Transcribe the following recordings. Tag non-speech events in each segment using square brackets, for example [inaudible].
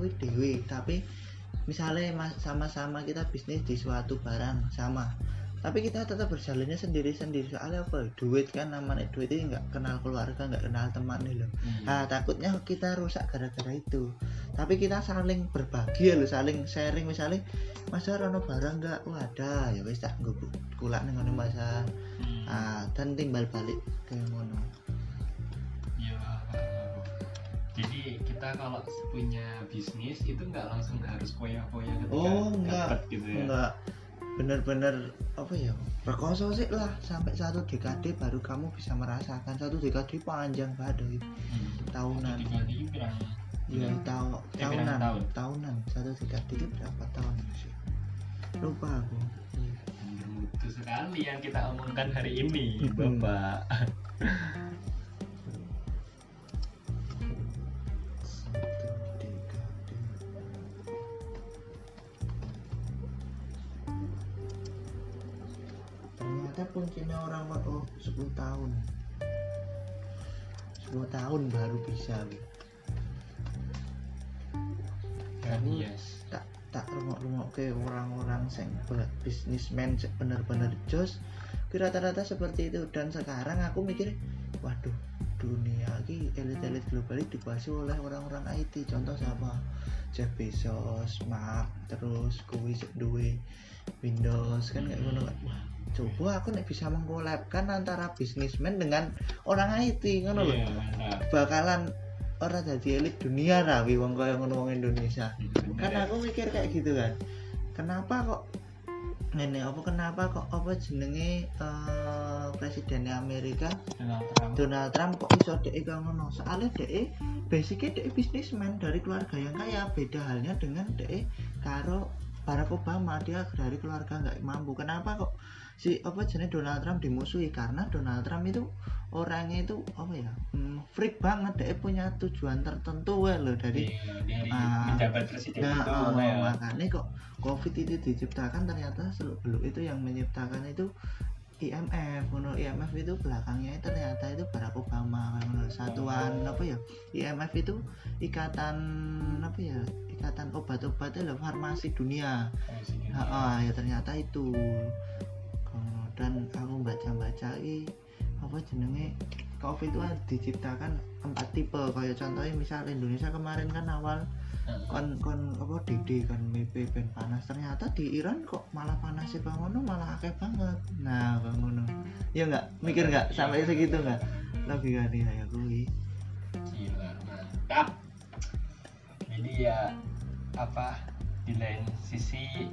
kuwi dewe tapi misalnya mas- sama-sama kita bisnis di suatu barang sama tapi kita tetap berjalannya sendiri-sendiri soalnya apa duit kan namanya duit ini nggak kenal keluarga nggak kenal teman nih loh Hmm. Nah, takutnya kita rusak gara-gara itu. Tapi kita saling berbagi ya loh, saling sharing misalnya Mas Har, ono barang enggak? Wah, ada. Ya wis tak nggo kulak ning ngono Mas Har. Hmm. Ah, dan timbal balik ke ngono. Aku. Jadi kita kalau punya bisnis itu nggak langsung harus poya-poya ketika Oh, nggak. dapat gitu ya. Enggak bener-bener apa ya rekoso sih lah sampai satu dekade baru kamu bisa merasakan satu dekade panjang banget itu Hmm. tahunan berang ya tahu Eh, tahunan tahun? tahunan satu dekade itu berapa tahun sih lupa aku Iya. bermutu sekali yang kita omongkan hari ini, Mm-mm. Bapak. [laughs] Ternyata kuncinya orang oh 10 tahun 10 tahun baru bisa. Dan Aku yes. tak tak rungok-rungok ke orang-orang sing bisnismen bener-bener jos rata-rata seperti itu dan sekarang aku mikir waduh dunia ini elit-elit global ini dikuasai oleh orang-orang IT contoh siapa Jeff Bezos, Mark, terus kuwi sik duwe Windows kan kayak ngono kan. wah coba aku nek bisa mengkolabkan antara bisnismen dengan orang IT ngono lho. Iya, bakalan orang jadi elit dunia rawi wong kaya ngono wong Indonesia. Hmm, kan ya. aku mikir kayak gitu kan. Kenapa kok ini apa kenapa kok apa jenenge eh, presidennya Amerika Donald Trump. Donald Trump kok iso dek kaya ngono? Soalnya dek basicnya dek bisnismen dari keluarga yang kaya. Beda halnya dengan dek karo Barack Obama. Dia dari keluarga nggak mampu. Kenapa kok si apa jenis Donald Trump dimusuhi karena Donald Trump itu orangnya itu apa ya hmm, freak banget dia punya tujuan tertentu ya loh dari Iya, dari Ah, menjabat presiden Nah, itu oh, ya. makanya kok COVID itu diciptakan ternyata seluk beluk itu yang menciptakan itu IMF, menurut IMF itu belakangnya ternyata itu Barack Obama, menurut satuan apa ya? IMF itu ikatan apa ya? Ikatan obat-obatnya loh farmasi dunia. Presiden. Ah, ah, ya ternyata itu. Dan aku baca-baca apa jenenge? COVID itu diciptakan empat tipe. Kayak contohnya misal Indonesia kemarin kan awal kon kon apa dede kan mepe ben panas. Ternyata di Iran kok malah panas sih bang ngono malah akeh banget. Nah bang ngono ya nggak? Mikir nggak? Sampai segitu nggak? Logika dia ya gue Gila, mantap. Jadi ya apa di lain sisi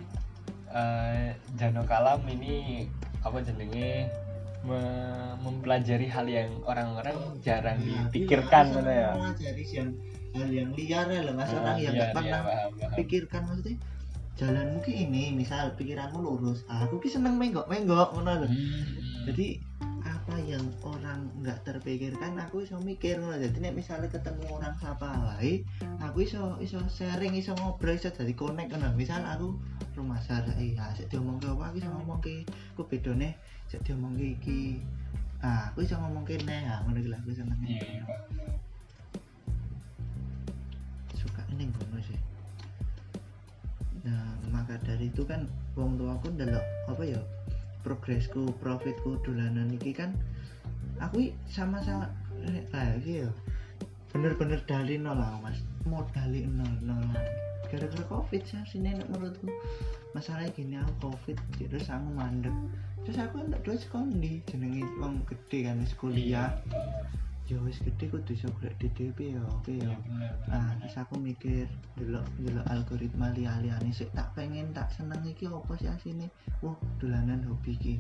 eh, Jano Kalam ini apa jenenge me- mempelajari hal yang orang-orang jarang dipikirkan mana ya. dari yang hal yang liar ya loh mas Ah, orang yang iya, nggak iya, pernah paham, paham. pikirkan maksudnya jalan mungkin ini misal pikiranmu lurus aku ki seneng menggok menggok ngono lho Hmm. jadi yang orang nggak terpikirkan aku iso mikir ngono. Jadi nek misalnya ketemu orang siapa wae aku iso iso sharing iso ngobrol iso jadi connect ngono. Misal aku rumah sar iya sik diomong ke apa aku iso ngomong ke aku bedone sik diomong ke iki. Ah aku iso ngomong ke neh ah ngono iki lah aku seneng Iya, iya, suka ini ngono sih. Nah maka dari itu kan wong tua aku ndelok apa ya progresku profitku dolanan iki kan aku sama-sama iki ya bener-bener dari nol lah mas. Modali nol nol gara-gara covid sih sini menurutku masalahnya gini aku covid terus aku mandek. Terus aku ndak duit sekondi jenenge wong gede kan kuliah ya wis gede kudu iso golek DDP ya oke ya. Iya, ah bener. terus aku mikir delok delok algoritma liya-liyane sik tak pengen tak seneng iki apa sih asine wah dolanan hobi iki.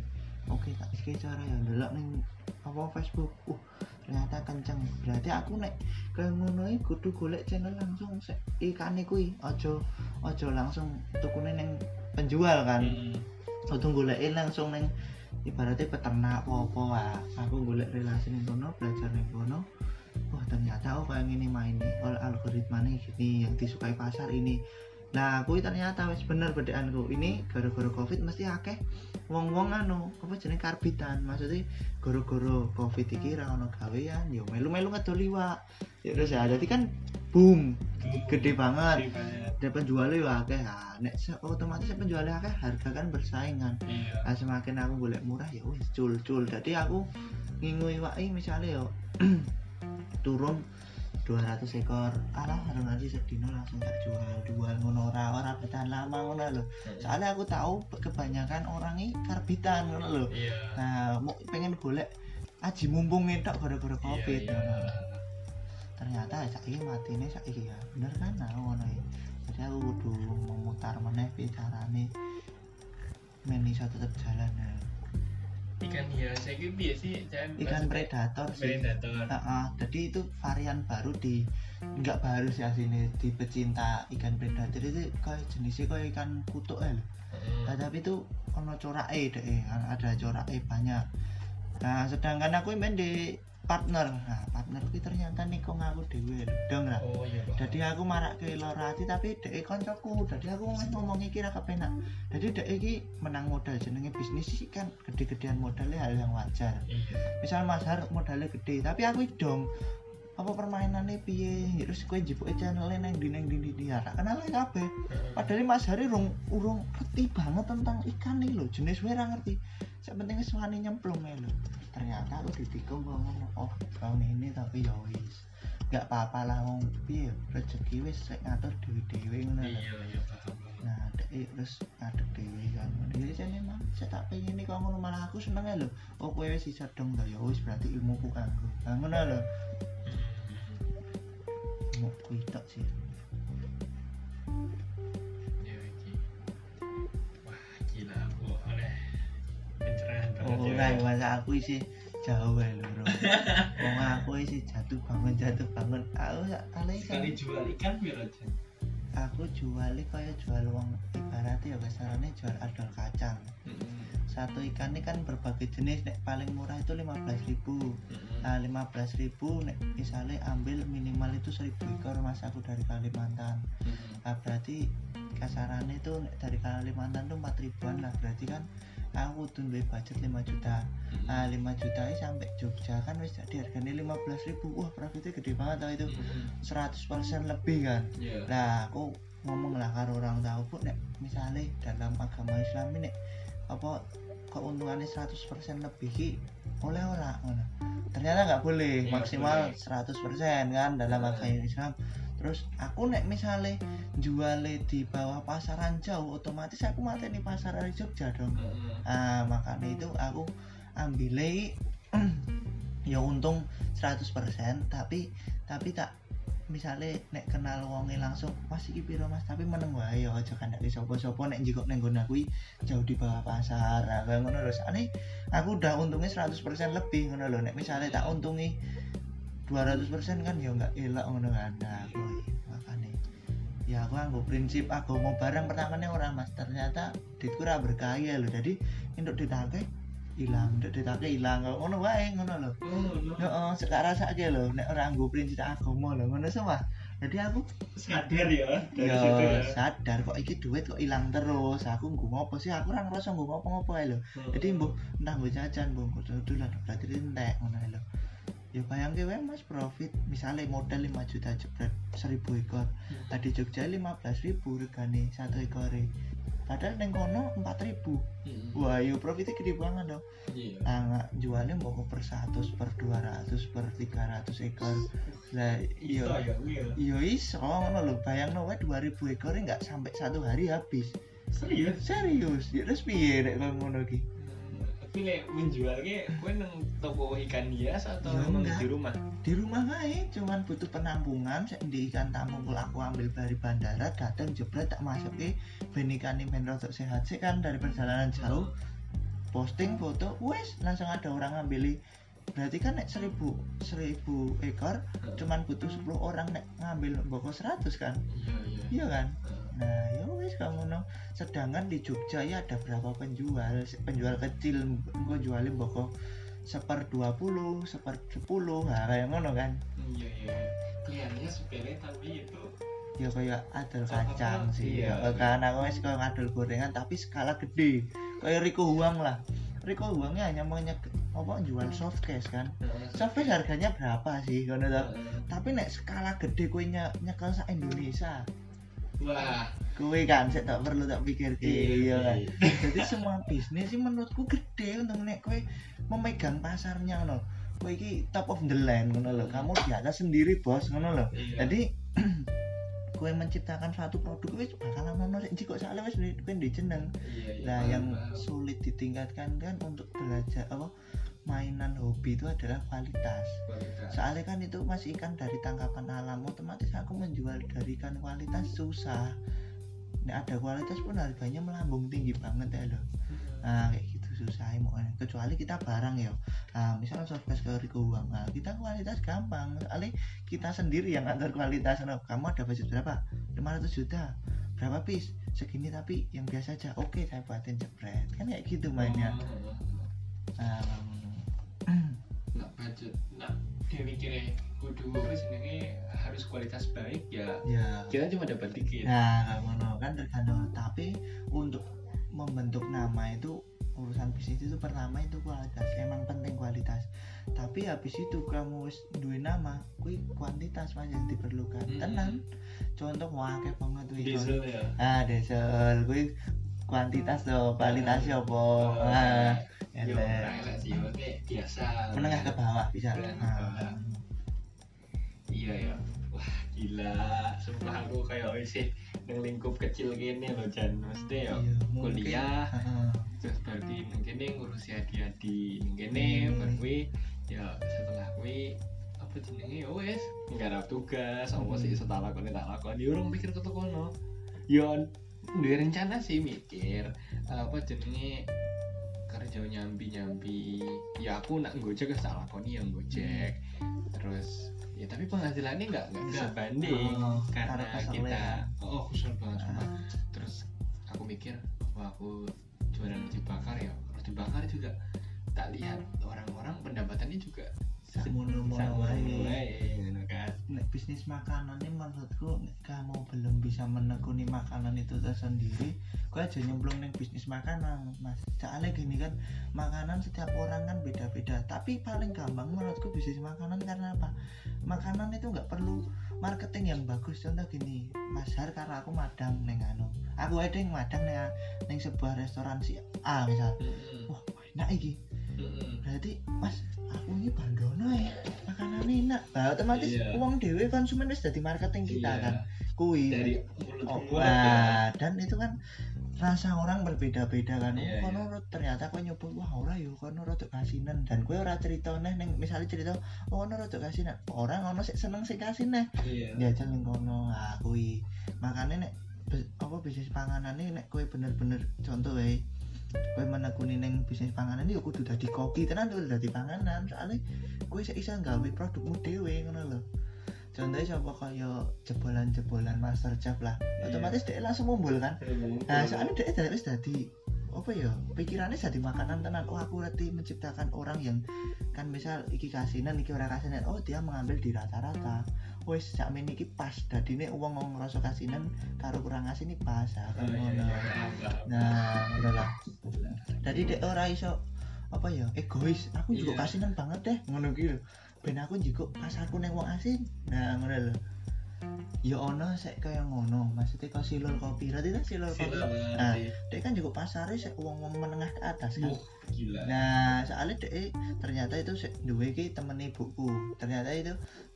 Oke tak iki cara ya delok ning apa Facebook. Uh ternyata kenceng. Berarti aku nek kayak ngono iki kudu golek channel langsung sik. Ikane kuwi aja aja langsung tukune ning penjual kan. Hmm. kudu goleki langsung ning ibaratnya peternak apa-apa ah. aku golek relasi ning kono belajar ning kono. Wah ternyata oh kayak gini main nih oh, algoritmanya gini yang disukai pasar ini. Nah aku ternyata wis bener bedaanku ini gara-gara covid mesti akeh wong-wong anu apa jenis karbitan. Maksudnya gara-gara covid iki ra ono gawean yo melu-melu ngedol liwak ya terus ya jadi kan boom. Gede banget. Dan penjualnya ya akeh. Ah nek otomatis penjualnya akeh harga kan bersaingan. Iya. Nah, semakin aku golek murah ya wis cul cul jadi aku ngingu iwaki misalnya yo [clears throat] turun 200 ekor. Alah harus nanti sedino langsung tak jual jual ngono ora ora bertahan lama ngono lho. Soalnya aku tahu kebanyakan orang ini karbitan ngono lho. Iya. Nah mau pengen golek aji mumpung ngetok gara-gara covid iya, iya. Ternyata saiki matine saiki ya bener kan? Nah ngono ya jadi aku kudu memutar meneh piye carane men iso tetep jalan ya. ikan hias gitu biasa sih ikan predator sih. predator. Heeh, jadi itu varian baru di nggak baru sih aslinya di pecinta ikan predator. Itu kayak jenisnya kayak ikan kutuk ya. Heeh. Nah, tapi itu ono corake deh ada corake banyak. Nah sedangkan aku main di partner. Nah partner itu ternyata nih kok ngaku dewe dong lah. Oh iya jadi aku marak ke lorati tapi dek koncoku jadi aku ngomong ngomong iki ra kepenak. Jadi dek iki menang modal jenenge bisnis sih kan gede-gedean modalnya hal yang wajar. Iya. Misal Mas Har modalnya gede tapi aku dong apa permainannya piye? Terus kowe jibuke channel neng di neng di di ora kenal kabeh. Heeh. padahal Mas Hari urung urung ngerti banget tentang ikan nih lho. Jenis wae ora ngerti. Yang penting wis wani nyemplung ae lho ternyata aku ditikung ngomong oh tahun ini tapi ya wis. Nggak apa-apa lah wong piye? Rezeki wis sik ngatur dhewe-dhewe ngono iya iya nah dek terus ngadeg dhewe kan dia jane mah saya tak pengen ini kok ngono malah aku seneng lho. Oh kowe wis iso dong ya wis berarti ilmuku kanggo. Ngono lho. Mau kuwi tok sih ora masa aku sih jauh ae lho. [laughs] Wong aku sih jatuh bangun jatuh bangun. Aku sak kali Sekali kan jual ikan piro Jan? aku jual kaya jual wong ibaratnya ya kasarane jual adol kacang. Satu ikan ini kan berbagai jenis nek paling murah itu 15.000 Nah 15.000 nek misalnya ambil minimal itu 1000 ekor mas aku dari Kalimantan Nah berarti kasarannya itu nek dari Kalimantan tuh 4 ribuan lah aku tuh duwe budget 5 juta Nah 5 juta ini sampai Jogja kan wis jadi harganya 15.000 Wah profitnya gede banget tau itu 100% lebih kan Iya. Nah aku ngomong lah karo orang tahu pun nek misalnya dalam agama Islam ini apa keuntungannya 100% lebih ki oleh ora ngono. Ternyata nggak boleh Iya, maksimal boleh. 100% kan dalam Hmm. agama Islam. Terus aku nek misalnya jual di bawah pasaran jauh otomatis aku mateni pasaran Jogja dong. Ah, makanya itu aku ambil [clears throat] ya untung 100% tapi tapi tak misalnya nek kenal wonge langsung mas iki piro mas? Tapi meneng wae ya aja kandhake sapa-sapa nek njikok ning nggon aku jauh di bawah pasar. Nah, ngono lho. Sakne aku udah untungnya 100% lebih ngono lho. Nek misalnya tak untungi 200% kan ya enggak elok ngono kan nah aku makane ya aku anggo prinsip aku mau barang pertamanya orang mas ternyata duitku ora berkah ya lho jadi untuk ditake hilang untuk ditake hilang ngono wae ngono lho Oh, Heeh, sekarang sakit lho, nek orang nggo prinsip agama lho, ngono semua. Jadi aku sadar ya dari ya situ ya. sadar kok iki duit kok hilang terus. Aku nggo ngopo sih? Aku ora ngerasa nggo ngopo-ngopo ae lho. Jadi mbuh entah nggo jajan, mbuh nggo dodolan berarti entek ngono lho. Ya bayangke wae Mas profit misalnya modal 5 juta jebret 1000 ekor. Tadi Jogja 15.000 regane satu ekore. Padahal neng kono 4.000. Wah, yo profitnya gede banget dong. Iya. Nah, jualnya mau per 100 per 200 per 300 ekor lah Iya iya ya, iya. iya iso ngono lho bayangno wae 2000 ekor nggak sampai satu hari habis Serius? serius ya terus piye nek ngono ki Tapi lek menjual ke, kue nang toko ikan hias atau Ya, emang di rumah? di rumah ae cuman butuh penampungan. Di ikan tamu kalau aku ambil dari bandara datang jebret tak masuk ke ben ikan ben rotok sehat sih kan dari perjalanan jauh. Posting foto wes langsung ada orang ngambil berarti kan nek seribu seribu ekor cuman butuh 10 orang nek ngambil boko 100 kan? Iya, iya. iya kan nah ya wis kamu no sedangkan di Jogja ya ada berapa penjual? Penjual kecil gue jualin boko seper 20 seper 10 nah kayak ngono kan? Iya, iya. Kelihatannya sepele tapi itu ya kayak adol kacang sih. iya. ya, kan aku wis kayak adol gorengan tapi skala gede. Kayak Riko Huang lah. Riko Huangnya hanya menyeg- apa jual soft case kan? Soft case harganya berapa sih? Heeh. tapi nek skala gede kowe nye- nyekel sak Indonesia wah. Kowe kan saya tak perlu tak pikir iya kan iya. jadi semua bisnis sih menurutku gede untuk nek kowe memegang pasarnya ngono kowe iki top of the line ngono lho. Kamu di atas sendiri bos ngono lho. Iya. jadi [clears throat] kowe menciptakan suatu produk wis bakalan ono sik kok soalnya wis kowe di jeneng. Iya, iya, nah yang sulit ditingkatkan kan untuk belajar apa mainan hobi itu adalah kualitas. Kualitas. soalnya kan itu masih ikan dari tangkapan alam otomatis aku menjual dari ikan kualitas susah. Nek ada kualitas pun harganya melambung tinggi banget ya loh nah kayak gitu susah mau kecuali kita barang ya. Nah, misalnya softcase ke uang nah, kita kualitas gampang. Soalnya kita sendiri yang atur kualitas. Nah, kamu ada budget berapa? 500 juta. Berapa piece? Segini tapi yang biasa aja. Oke saya buatin jebret. Kan kayak gitu mainnya. Oh, nah, nak budget nak dia mikirnya kudu jenenge harus kualitas baik ya ya kita cuma dapat dikit Nah, ngono kan tergantung. Tapi untuk membentuk nama itu urusan bisnis itu pertama itu kualitas. Emang penting kualitas. Tapi habis itu kamu duwe nama, kuwi kuantitas mas yang diperlukan. Hmm. Tenan. Contoh wakil banget kuwi. diesel ya Ah, diesel kuwi kuantitas tuh, kualitasnya apa? Ah, yo elek. sih oke biasa menengah ke bawah bisa. Ke Nah, bawah. iya ya wah gila sumpah aku kayak sih nang lingkup kecil gini loh Jan mesti ya iya, kuliah Heeh. terus berarti mungkin ngurusi adik-adik mungkin Hmm. baru kuwi ya setelah kuwi apa jenenge ya wes nggarap tugas apa sih Hmm. setelah lakoni tak lakoni ya urung mikir ketok kono ya duwe rencana sih mikir apa jenenge kerja nyambi nyambi ya aku nak gojek wis tak lakoni yang gojek terus ya tapi penghasilannya nggak nggak bisa banding Oh, karena kita ya. oh kesel banget sumpah Ah. terus aku mikir wah aku jualan roti bakar ya. Roti bakar juga tak lihat. Orang-orang pendapatannya juga Semono-mono wae. kan. Nek bisnis makanan ini menurutku nek kamu belum bisa menekuni makanan itu tersendiri kau aja nyemplung neng bisnis makanan. Mas soalnya gini kan makanan setiap orang kan beda-beda. Tapi paling gampang menurutku bisnis makanan karena apa? Makanan itu nggak perlu marketing yang bagus. Contoh gini mas Har karena aku madang neng anu. Aku ada yang madang neng, neng sebuah restoran si A misal. Wah enak iki berarti mas aku ini banggono ya makanan enak. Nah, otomatis Iya. uang dewe konsumen wis jadi marketing kita Iya. kan. Kui dari oh, ya. nah, dan itu kan rasa orang berbeda-beda kan. Iya, oh, kono ternyata kau nyoba wah ora yo kono rada kasinan. Dan kue ora cerita neh neng misalnya cerita oh kono rada kasinan. Orang ono sik seneng sik kasih neh. Iya. Jajal ning kono. Ah kui makanya nek apa bisnis panganan ini nek kue bener-bener contoh wae kue menekuni neng bisnis panganan ini ya kudu dadi koki tenan kudu dadi panganan. Soalnya kue iso gawe produkmu dhewe ngono lho. Contohnya siapa kaya jebolan-jebolan master chef lah. Iya. otomatis dia langsung mumbul kan? Nah soalnya dia dari wis dadi apa ya pikirannya jadi makanan tenan. Oh aku ngerti menciptakan orang yang kan misal iki kasinan iki ora kasinan. Oh dia mengambil di rata-rata wis sak iki pas. Dadine uang ngomong ngerasa kasinan karo kurang asin iki pas. Ah, Oh, kan iya, ngono. iya, paham. nah ngono lah. Jadi dek ora iso apa ya egois. Aku juga Iya. kasinan banget deh. Ngono ki lho. Ben aku juga pasarku neng wong asin nah ngono lho. Ya ono sek kaya ngono. Maksudnya kau silul kopi. Berarti kan silul kopi. Nah, dia kan juga pasarnya sek uang uang menengah ke atas kan. Gila. Nah soalnya dia ternyata itu sek duwe ki temen ibuku. Ternyata itu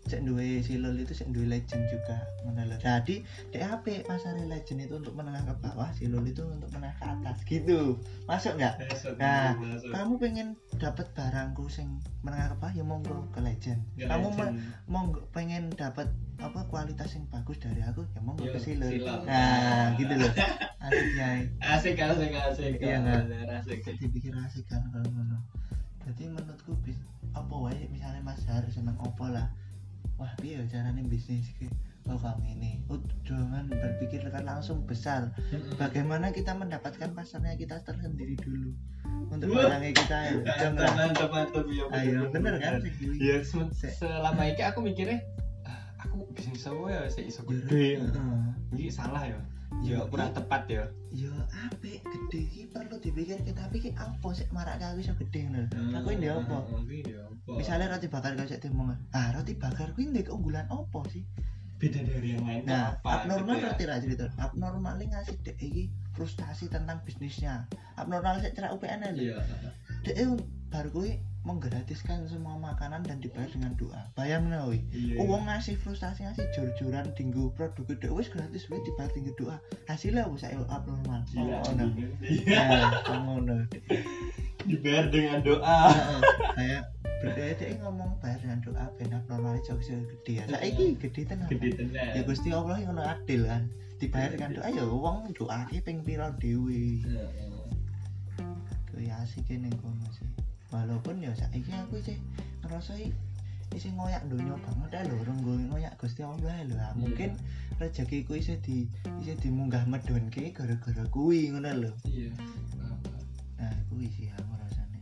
sek duwe silul itu sek duwe legend juga lho. jadi dia HP pasarnya legend itu untuk menengah ke bawah silul itu untuk menengah ke atas. Gitu. Masuk nggak? Nah, masuk. kamu pengen dapat barangku sing menengah ke bawah ya monggo ke legend. Nggak kamu legend. monggo pengen dapat apa kualitas yang bagus dari aku ya monggo Yo, ke silul. Nah gitu loh [laughs] asiknya asik asik asik. Iya, nggak? asik. Jadi pikir asik kan kalau ngono. Jadi menurutku bis apa wae misalnya Mas Har seneng opo lah wah ya caranya bisnis ki oh kamu ini. Oh, jangan berpikir kan langsung besar. Bagaimana kita mendapatkan pasarnya kita tersendiri dulu? Untuk Wah. barangnya kita ya. [laughs] Jangan mantap mantap ya ayo bener kan ya se- Se- selama ini aku mikirnya bisnis apa ya saya iso gede heeh. ini salah ya. Ya kurang tepat ya. Ya apik gede iki perlu dipikir kita pikir apa sih marak aku iso gede ngono lho. aku ini apa? misalnya roti bakar kau cek ngomong ah roti bakar kuwi ndek keunggulan apa sih? Beda dari yang lain nah apa? abnormal gitu ya? roti ra cerita. Abnormal ngasih dek iki frustasi tentang bisnisnya. Abnormal sik cerak UPN lho. Iya. Dek baru kuwi menggratiskan semua makanan dan dibayar dengan doa. Bayang wih iya Uang ngasih frustasi ngasih jor-joran tinggu produk gede wis gratis wis dibayar tinggu doa. Hasilnya wis saya abnormal Iya, ngono. iya. Nah, ngono. Dibayar dengan doa. Heeh, kayak berdaya dia ngomong bayar dengan doa ben abnormal iso bisa gede ya. Saiki gede tenan. Gede tenan. Ya Gusti Allah yang ngono adil kan. Dibayar dengan doa ya uang doa ki ping pira dhewe? Kuwi asik ning kono sih walaupun ya saiki aku sih ngerasa isih ngoyak donya banget lho urung nggo ngoyak Gusti Allah lho. Ah, mungkin rezekiku isih di isih dimunggah medhonke gara-gara kuwi ngono lho. Iya nah kuwi sih aku rasane.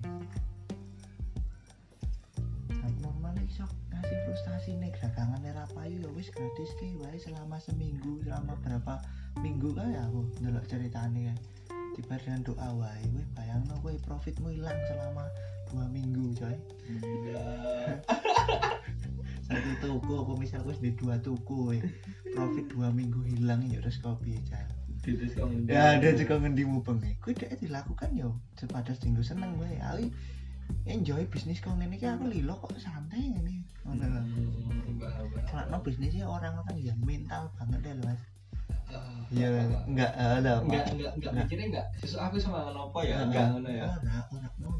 Abnormal iso ngasih frustasi nih dagangan era payu ya wis gratis ki wae selama seminggu selama berapa minggu kan ya aku ndelok ceritane. Kan dibayar dengan doa wae weh bayangno kowe profitmu hilang selama dua minggu coy. Satu toko apa misal wis di dua toko weh profit dua minggu hilang ya terus kopi aja ya ada juga ngendimu bengi kuwi dek dilakukan yo. Sepadas tinggu seneng gue aku enjoy bisnis kok ngene iki aku lilo kok santai ngene. Ngono lho Karena bisnisnya orang-orang yang mental banget deh mas. Iya enggak ada enggak enggak enggak mikirnya enggak? Sesuatu aku sama ya? Enggak ngono ya? Ora, ora ngono.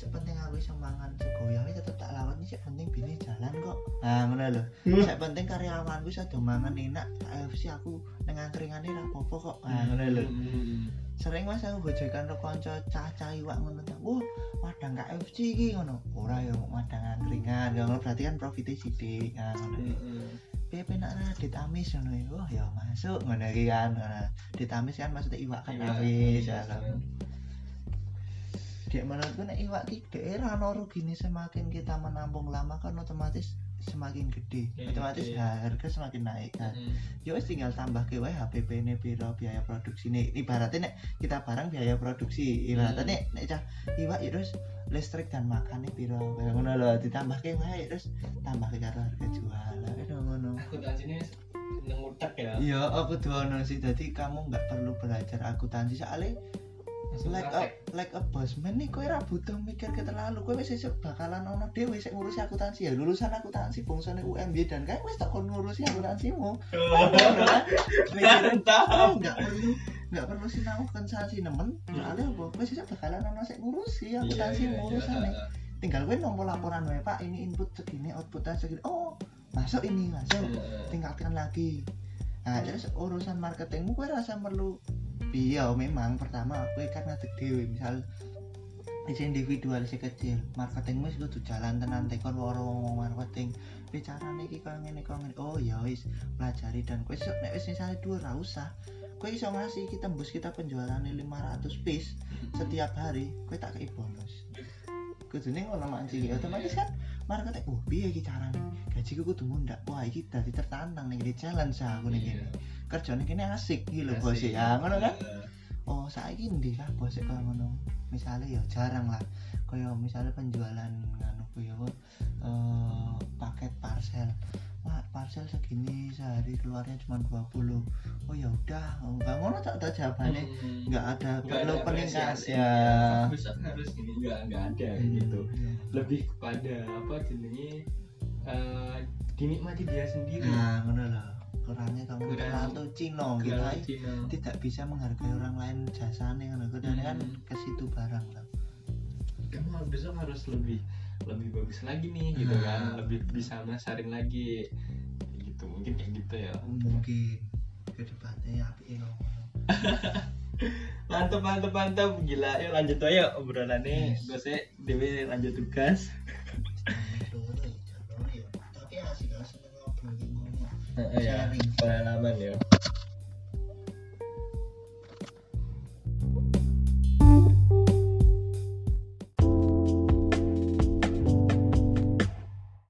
Sepenting aku iso mangan sego ya wis tetep tak lawan sik penting bini jalan kok. Nah, ngono lho. Sik penting karyawanku iso do mangan enak. AFC aku ning angkringane ra apa-apa kok. Nah, ngono lho. Sering mas aku gojekan karo kanca cah-cah iwak ngono ta. Wah, madang KFC iki ngono. Ora ya madang angkringan. Ya berarti kan profite sithik. Nah, ngono. Piye penak ra ditamis ngono ya. Wah, ya masuk ngono iki kan. Nah, ditamis kan maksudnya iwak kan Iya, amis iya, ya. Dek menurutku nek iwak ki dek ra ono rugine semakin kita menampung lama kan otomatis semakin gede. Iya, Otomatis iya. harga semakin naik kan. Ya wis tinggal tambah ke wae HPP ne piro biaya produksi nih. Ibaratnya nek kita barang biaya produksi. Ibaratnya nek nek cah iwak ya terus listrik dan makannya piro. Kayak ngono lho ditambah ke wae terus tambah ke karo harga jual. Lah ngono. akuntansinya nang utak ya Iya, aku tuh ono sih. Jadi kamu nggak perlu belajar akuntansi soalnya like a like a bossman nih kowe ra butuh mikir ke terlalu kowe wis bakalan ono dhewe sik ngurusi akuntansi. Ya lulusan akuntansi bangsane UMB dan kae wis tak kon ngurusi akuntansimu. Mikirnya, Mantap. nggak perlu nggak perlu sinau akuntansi nemen. Soalnya apa? Kowe sik bakalan ono sik ngurusi Iya, akuntansi iya, urusane iya. tinggal kowe nomor laporan wae Pak ini input segini outputnya segini. Oh masuk ini masuk. Tingkatkan lagi. Nah terus urusan marketingmu kue rasa perlu iya memang. Pertama kue kan ngadeg dewe misal isi individual isi kecil marketingmu wis kudu jalan tenan tekon waro ngomong marketing. Bicarane iki kaya ngene kaya ngene. Oh ya wis pelajari dan kue sok nek wis misalnya dua ra usah iso ngasih kita tembus kita penjualannya 500 piece setiap hari kue tak kei bonus kudune ngono ya otomatis kan marketing oh piye iki carane? Gajiku kudu mundak wah iki dadi tertantang nih di challenge aku nih gini kerjane kene asik iki lho bos. Ya ngono kan? Oh saiki ndi lah bos kaya ngono. Misalnya ya jarang lah. Kaya misalnya penjualan nganu kuwi apa eh paket parcel Wah, parcel segini sehari keluarnya cuma 20 oh ya udah. Enggak ngono tak tak jawabannya. Enggak ada perlu peningkat ya. Bisa harus gini. Enggak enggak ada gitu. lebih kepada apa jenenge eh, dinikmati dia sendiri. Nah ngono lah kurangnya kamu Kurang. terlalu cino gitu. Cina. tidak bisa menghargai orang lain jasanya kan Hmm. ke situ barang lah kamu harus besok harus lebih lebih bagus lagi nih gitu Hmm. kan. Lebih bisa masarin lagi. Gitu mungkin kayak gitu ya. Mungkin. Ke depannya api ngomong [laughs] mantep mantep mantep. Gila yuk lanjut aja obrolannya Yes. gue sih dewi lanjut tugas. Tapi asik asik ngobrol ngomong ya. Pengalaman ya